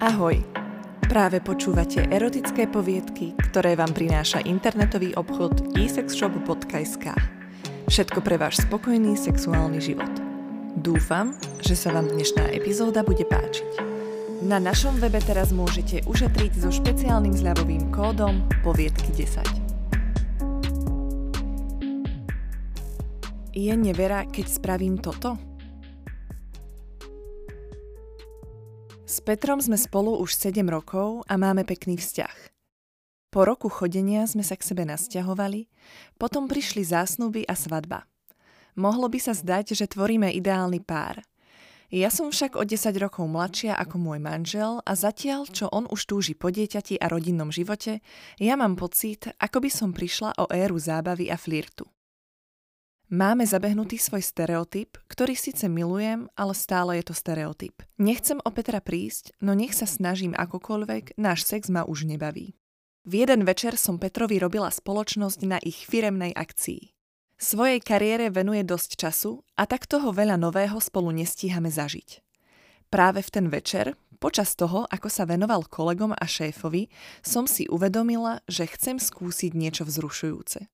Ahoj! Práve počúvate erotické poviedky, ktoré vám prináša internetový obchod esexshop.sk. Všetko pre váš spokojný sexuálny život. Dúfam, že sa vám dnešná epizóda bude páčiť. Na našom webe teraz môžete ušetriť so špeciálnym zľavovým kódom poviedky 10. Je nevera, keď spravím toto? S Petrom sme spolu už 7 rokov a máme pekný vzťah. Po roku chodenia sme sa k sebe nasťahovali, potom prišli zásnuby a svadba. Mohlo by sa zdať, že tvoríme ideálny pár. Ja som však o 10 rokov mladšia ako môj manžel a zatiaľ, čo on už túži po dieťati a rodinnom živote, ja mám pocit, ako by som prišla o éru zábavy a flirtu. Máme zabehnutý svoj stereotyp, ktorý síce milujem, ale stále je to stereotyp. Nechcem o Petra prísť, no nech sa snažím akokoľvek, náš sex ma už nebaví. V jeden večer som Petrovi robila spoločnosť na ich firemnej akcii. Svojej kariére venuje dosť času a tak toho veľa nového spolu nestíhame zažiť. Práve v ten večer, počas toho, ako sa venoval kolegom a šéfovi, som si uvedomila, že chcem skúsiť niečo vzrušujúce.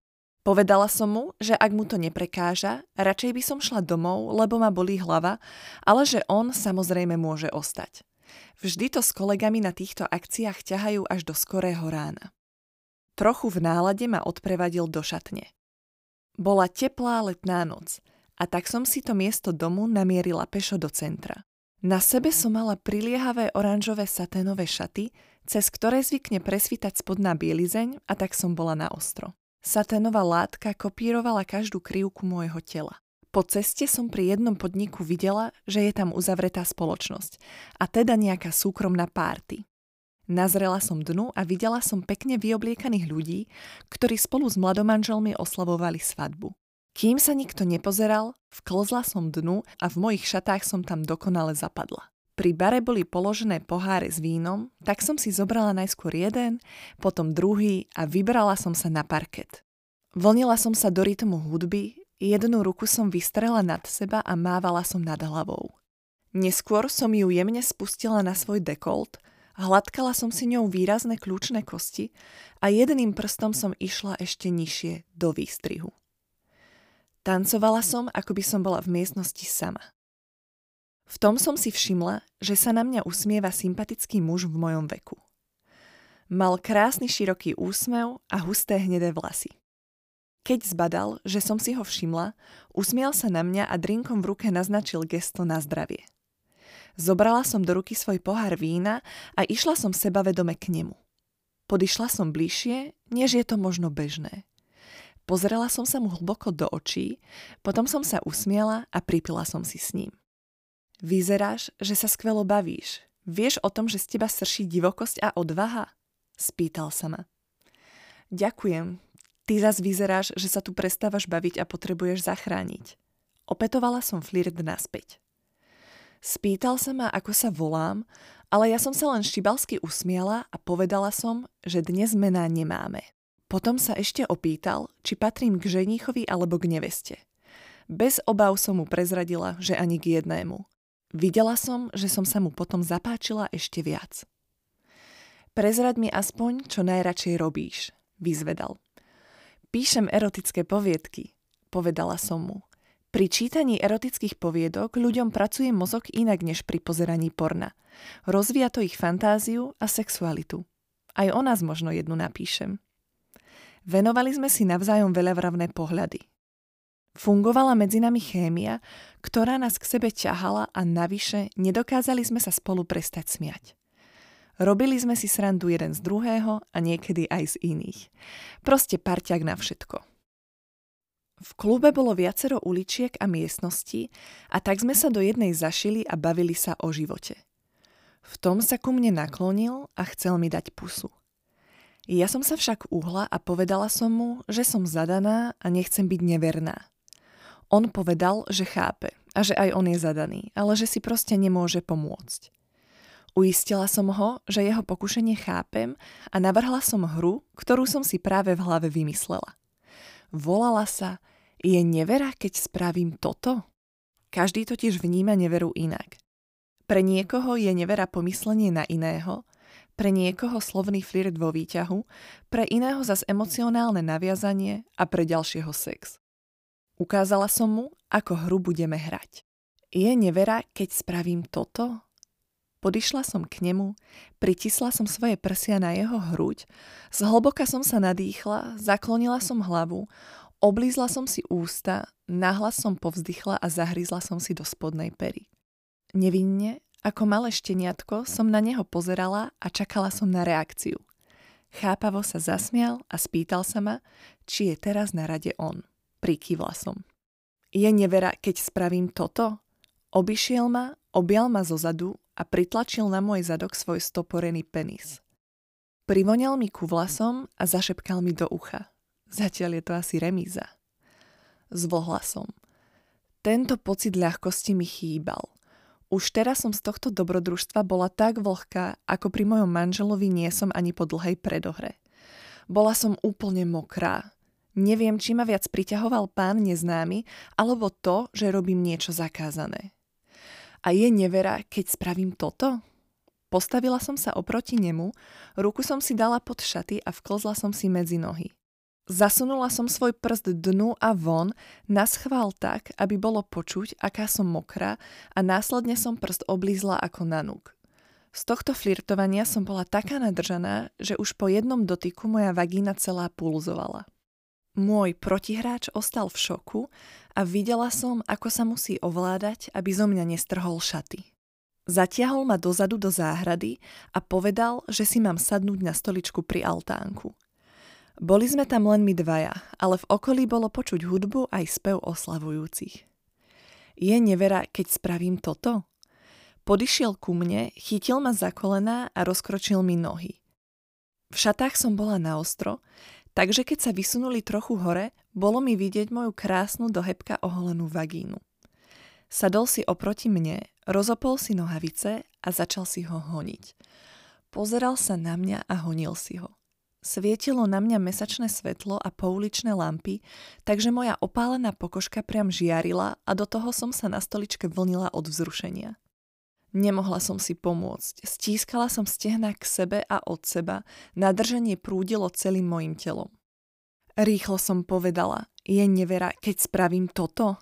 Povedala som mu, že ak mu to neprekáža, radšej by som šla domov, lebo ma bolí hlava, ale že on samozrejme môže ostať. Vždy to s kolegami na týchto akciách ťahajú až do skorého rána. Trochu v nálade ma odprevadil do šatne. Bola teplá letná noc a tak som si to miesto domu namierila pešo do centra. Na sebe som mala priliehavé oranžové saténové šaty, cez ktoré zvykne presvítať spodná bielizeň a tak som bola na ostro. Saténová látka kopírovala každú krivku môjho tela. Po ceste som pri jednom podniku videla, že je tam uzavretá spoločnosť a teda nejaká súkromná párty. Nazrela som dnu a videla som pekne vyobliekaných ľudí, ktorí spolu s mladomanželmi oslavovali svadbu. Kým sa nikto nepozeral, vklzla som dnu a v mojich šatách som tam dokonale zapadla. Pri bare boli položené poháre s vínom, tak som si zobrala najskôr jeden, potom druhý a vybrala som sa na parket. Vlnila som sa do rytmu hudby, jednu ruku som vystrela nad seba a mávala som nad hlavou. Neskôr som ju jemne spustila na svoj dekolt, hladkala som si ňou výrazné kľúčne kosti a jedným prstom som išla ešte nižšie do výstrihu. Tancovala som, ako by som bola v miestnosti sama. V tom som si všimla, že sa na mňa usmieva sympatický muž v mojom veku. Mal krásny široký úsmev a husté hnedé vlasy. Keď zbadal, že som si ho všimla, usmiel sa na mňa a drinkom v ruke naznačil gesto na zdravie. Zobrala som do ruky svoj pohár vína a išla som sebavedome k nemu. Podišla som bližšie, než je to možno bežné. Pozrela som sa mu hlboko do očí, potom som sa usmiela a pripila som si s ním. Vyzeráš, že sa skvelo bavíš. Vieš o tom, že z teba srší divokosť a odvaha? Spýtal sa ma. Ďakujem. Ty zas vyzeráš, že sa tu prestávaš baviť a potrebuješ zachrániť. Opetovala som flirt naspäť. Spýtal sa ma, ako sa volám, ale ja som sa len štibalsky usmiala a povedala som, že dnes mená nemáme. Potom sa ešte opýtal, či patrím k ženíchovi alebo k neveste. Bez obav som mu prezradila, že ani k jednému. Videla som, že som sa mu potom zapáčila ešte viac. Prezrad mi aspoň, čo najradšej robíš, vyzvedal. Píšem erotické poviedky, povedala som mu. Pri čítaní erotických poviedok ľuďom pracuje mozog inak než pri pozeraní porna. Rozvíja to ich fantáziu a sexualitu. Aj o nás možno jednu napíšem. Venovali sme si navzájom veľavravné pohľady. Fungovala medzi nami chémia, ktorá nás k sebe ťahala a navyše nedokázali sme sa spolu prestať smiať. Robili sme si srandu jeden z druhého a niekedy aj z iných. Proste parťak na všetko. V klube bolo viacero uličiek a miestností a tak sme sa do jednej zašili a bavili sa o živote. V tom sa ku mne naklonil a chcel mi dať pusu. Ja som sa však uhla a povedala som mu, že som zadaná a nechcem byť neverná. On povedal, že chápe a že aj on je zadaný, ale že si proste nemôže pomôcť. Uistila som ho, že jeho pokušenie chápem a navrhla som hru, ktorú som si práve v hlave vymyslela. Volala sa Je nevera, keď spravím toto? Každý totiž vníma neveru inak. Pre niekoho je nevera pomyslenie na iného, pre niekoho slovný flirt vo výťahu, pre iného zas emocionálne naviazanie a pre ďalšieho sex. Ukázala som mu, ako hru budeme hrať. Je nevera, keď spravím toto? Podišla som k nemu, pritisla som svoje prsia na jeho hruď, zhlboka som sa nadýchla, zaklonila som hlavu, oblízla som si ústa, nahlas som povzdychla a zahryzla som si do spodnej pery. Nevinne, ako malé šteniatko, som na neho pozerala a čakala som na reakciu. Chápavo sa zasmial a spýtal sa ma, či je teraz na rade on. Prikývla som. Je nevera, keď spravím toto? Obišiel ma, objal ma zo zadu a pritlačil na môj zadok svoj stoporený penis. Privonel mi ku vlasom a zašepkal mi do ucha. Zatiaľ je to asi remíza. Zvlhla som. Tento pocit ľahkosti mi chýbal. Už teraz som z tohto dobrodružstva bola tak vlhká, ako pri mojom manželovi nie som ani po dlhej predohre. Bola som úplne mokrá. Neviem, či ma viac priťahoval pán neznámy, alebo to, že robím niečo zakázané. A je nevera, keď spravím toto? Postavila som sa oproti nemu, ruku som si dala pod šaty a vklzla som si medzi nohy. Zasunula som svoj prst dnu a von, naschvál tak, aby bolo počuť, aká som mokrá a následne som prst oblízla ako nanúk. Z tohto flirtovania som bola taká nadržaná, že už po jednom dotyku moja vagína celá pulzovala. Môj protihráč ostal v šoku a videla som, ako sa musí ovládať, aby zo mňa nestrhol šaty. Zatiahol ma dozadu do záhrady a povedal, že si mám sadnúť na stoličku pri altánku. Boli sme tam len my dvaja, ale v okolí bolo počuť hudbu aj spev oslavujúcich. Je nevera, keď spravím toto? Podišiel ku mne, chytil ma za kolená a rozkročil mi nohy. V šatách som bola na ostro, Takže keď sa vysunuli trochu hore, bolo mi vidieť moju krásnu dohebka oholenú vagínu. Sadol si oproti mne, rozopol si nohavice a začal si ho honiť. Pozeral sa na mňa a honil si ho. Svietilo na mňa mesačné svetlo a pouličné lampy, takže moja opálená pokožka priam žiarila a do toho som sa na stoličke vlnila od vzrušenia. Nemohla som si pomôcť. Stískala som stehna k sebe a od seba. Nadrženie prúdilo celým mojim telom. Rýchlo som povedala, je nevera, keď spravím toto?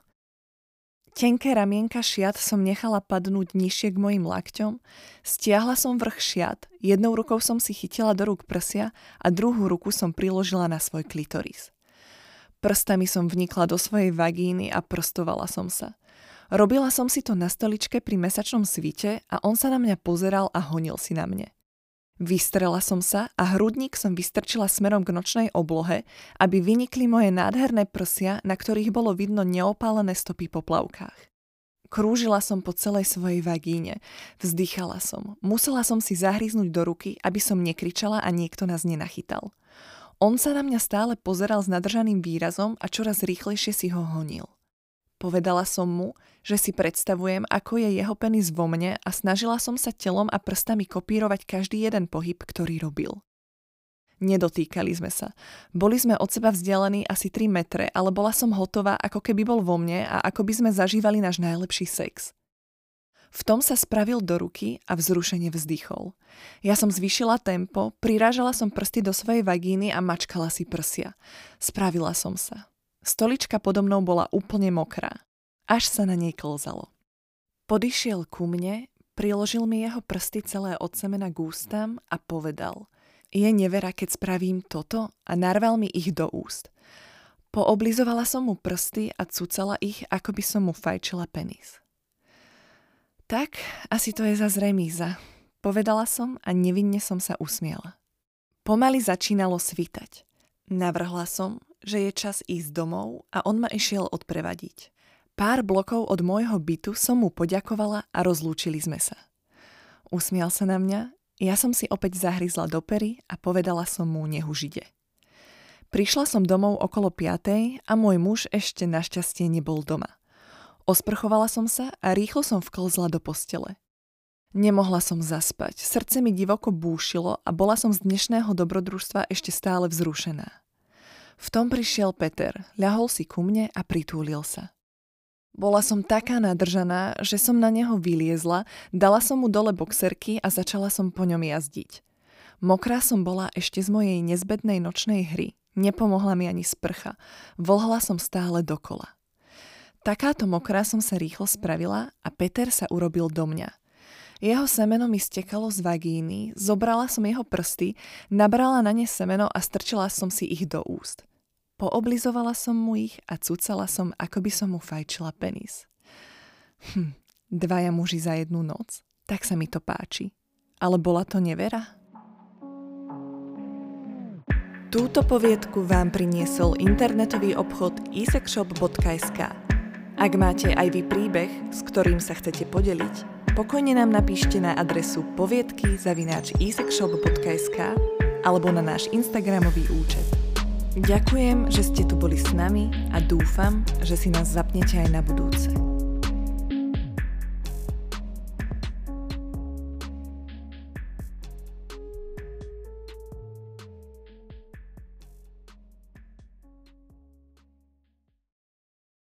Tenké ramienka šiat som nechala padnúť nižšie k mojim lakťom, stiahla som vrch šiat, jednou rukou som si chytila do rúk prsia a druhú ruku som priložila na svoj klitoris. Prstami som vnikla do svojej vagíny a prostovala som sa. Robila som si to na stoličke pri mesačnom svite a on sa na mňa pozeral a honil si na mne. Vystrela som sa a hrudník som vystrčila smerom k nočnej oblohe, aby vynikli moje nádherné prsia, na ktorých bolo vidno neopálené stopy po plavkách. Krúžila som po celej svojej vagíne. Vzdychala som. Musela som si zahryznúť do ruky, aby som nekričala a niekto nás nenachytal. On sa na mňa stále pozeral s nadržaným výrazom a čoraz rýchlejšie si ho honil. Povedala som mu, že si predstavujem, ako je jeho penis vo mne a snažila som sa telom a prstami kopírovať každý jeden pohyb, ktorý robil. Nedotýkali sme sa. Boli sme od seba vzdialení asi 3 metre, ale bola som hotová, ako keby bol vo mne a ako by sme zažívali náš najlepší sex. V tom sa spravil do ruky a vzrušene vzdychol. Ja som zvýšila tempo, prirážala som prsty do svojej vagíny a mačkala si prsia. Spravila som sa. Stolička podo mnou bola úplne mokrá. Až sa na nej klzalo. Podišiel ku mne, priložil mi jeho prsty celé od semena k ústam a povedal Je nevera, keď spravím toto a narval mi ich do úst. Pooblizovala som mu prsty a cucala ich, ako by som mu fajčila penis. Tak, asi to je za remíza, povedala som a nevinne som sa usmiela. Pomaly začínalo svitať. Navrhla som, že je čas ísť domov a on ma išiel odprevadiť. Pár blokov od môjho bytu som mu poďakovala a rozlúčili sme sa. Usmial sa na mňa, ja som si opäť zahryzla do pery a povedala som mu, nech už ide. Prišla som domov okolo 5. a môj muž ešte našťastie nebol doma. Osprchovala som sa a rýchlo som vklzla do postele. Nemohla som zaspať, srdce mi divoko búšilo a bola som z dnešného dobrodružstva ešte stále vzrušená. V tom prišiel Peter, ľahol si ku mne a pritúlil sa. Bola som taká nadržaná, že som na neho vyliezla, dala som mu dole boxerky a začala som po ňom jazdiť. Mokrá som bola ešte z mojej nezbednej nočnej hry. Nepomohla mi ani sprcha. Volhla som stále dokola. Takáto mokrá som sa rýchlo spravila a Peter sa urobil do mňa. Jeho semeno mi stekalo z vagíny, zobrala som jeho prsty, nabrala na ne semeno a strčila som si ich do úst. Pooblizovala som mu ich a cucala som, ako by som mu fajčila penis. Hm, dvaja muži za jednu noc? Tak sa mi to páči. Ale bola to nevera? Túto poviedku vám priniesol internetový obchod isexshop.sk. Ak máte aj vy príbeh, s ktorým sa chcete podeliť, pokojne nám napíšte na adresu poviedky zavináč alebo na náš Instagramový účet. Ďakujem, že ste tu boli s nami a dúfam, že si nás zapnete aj na budúce.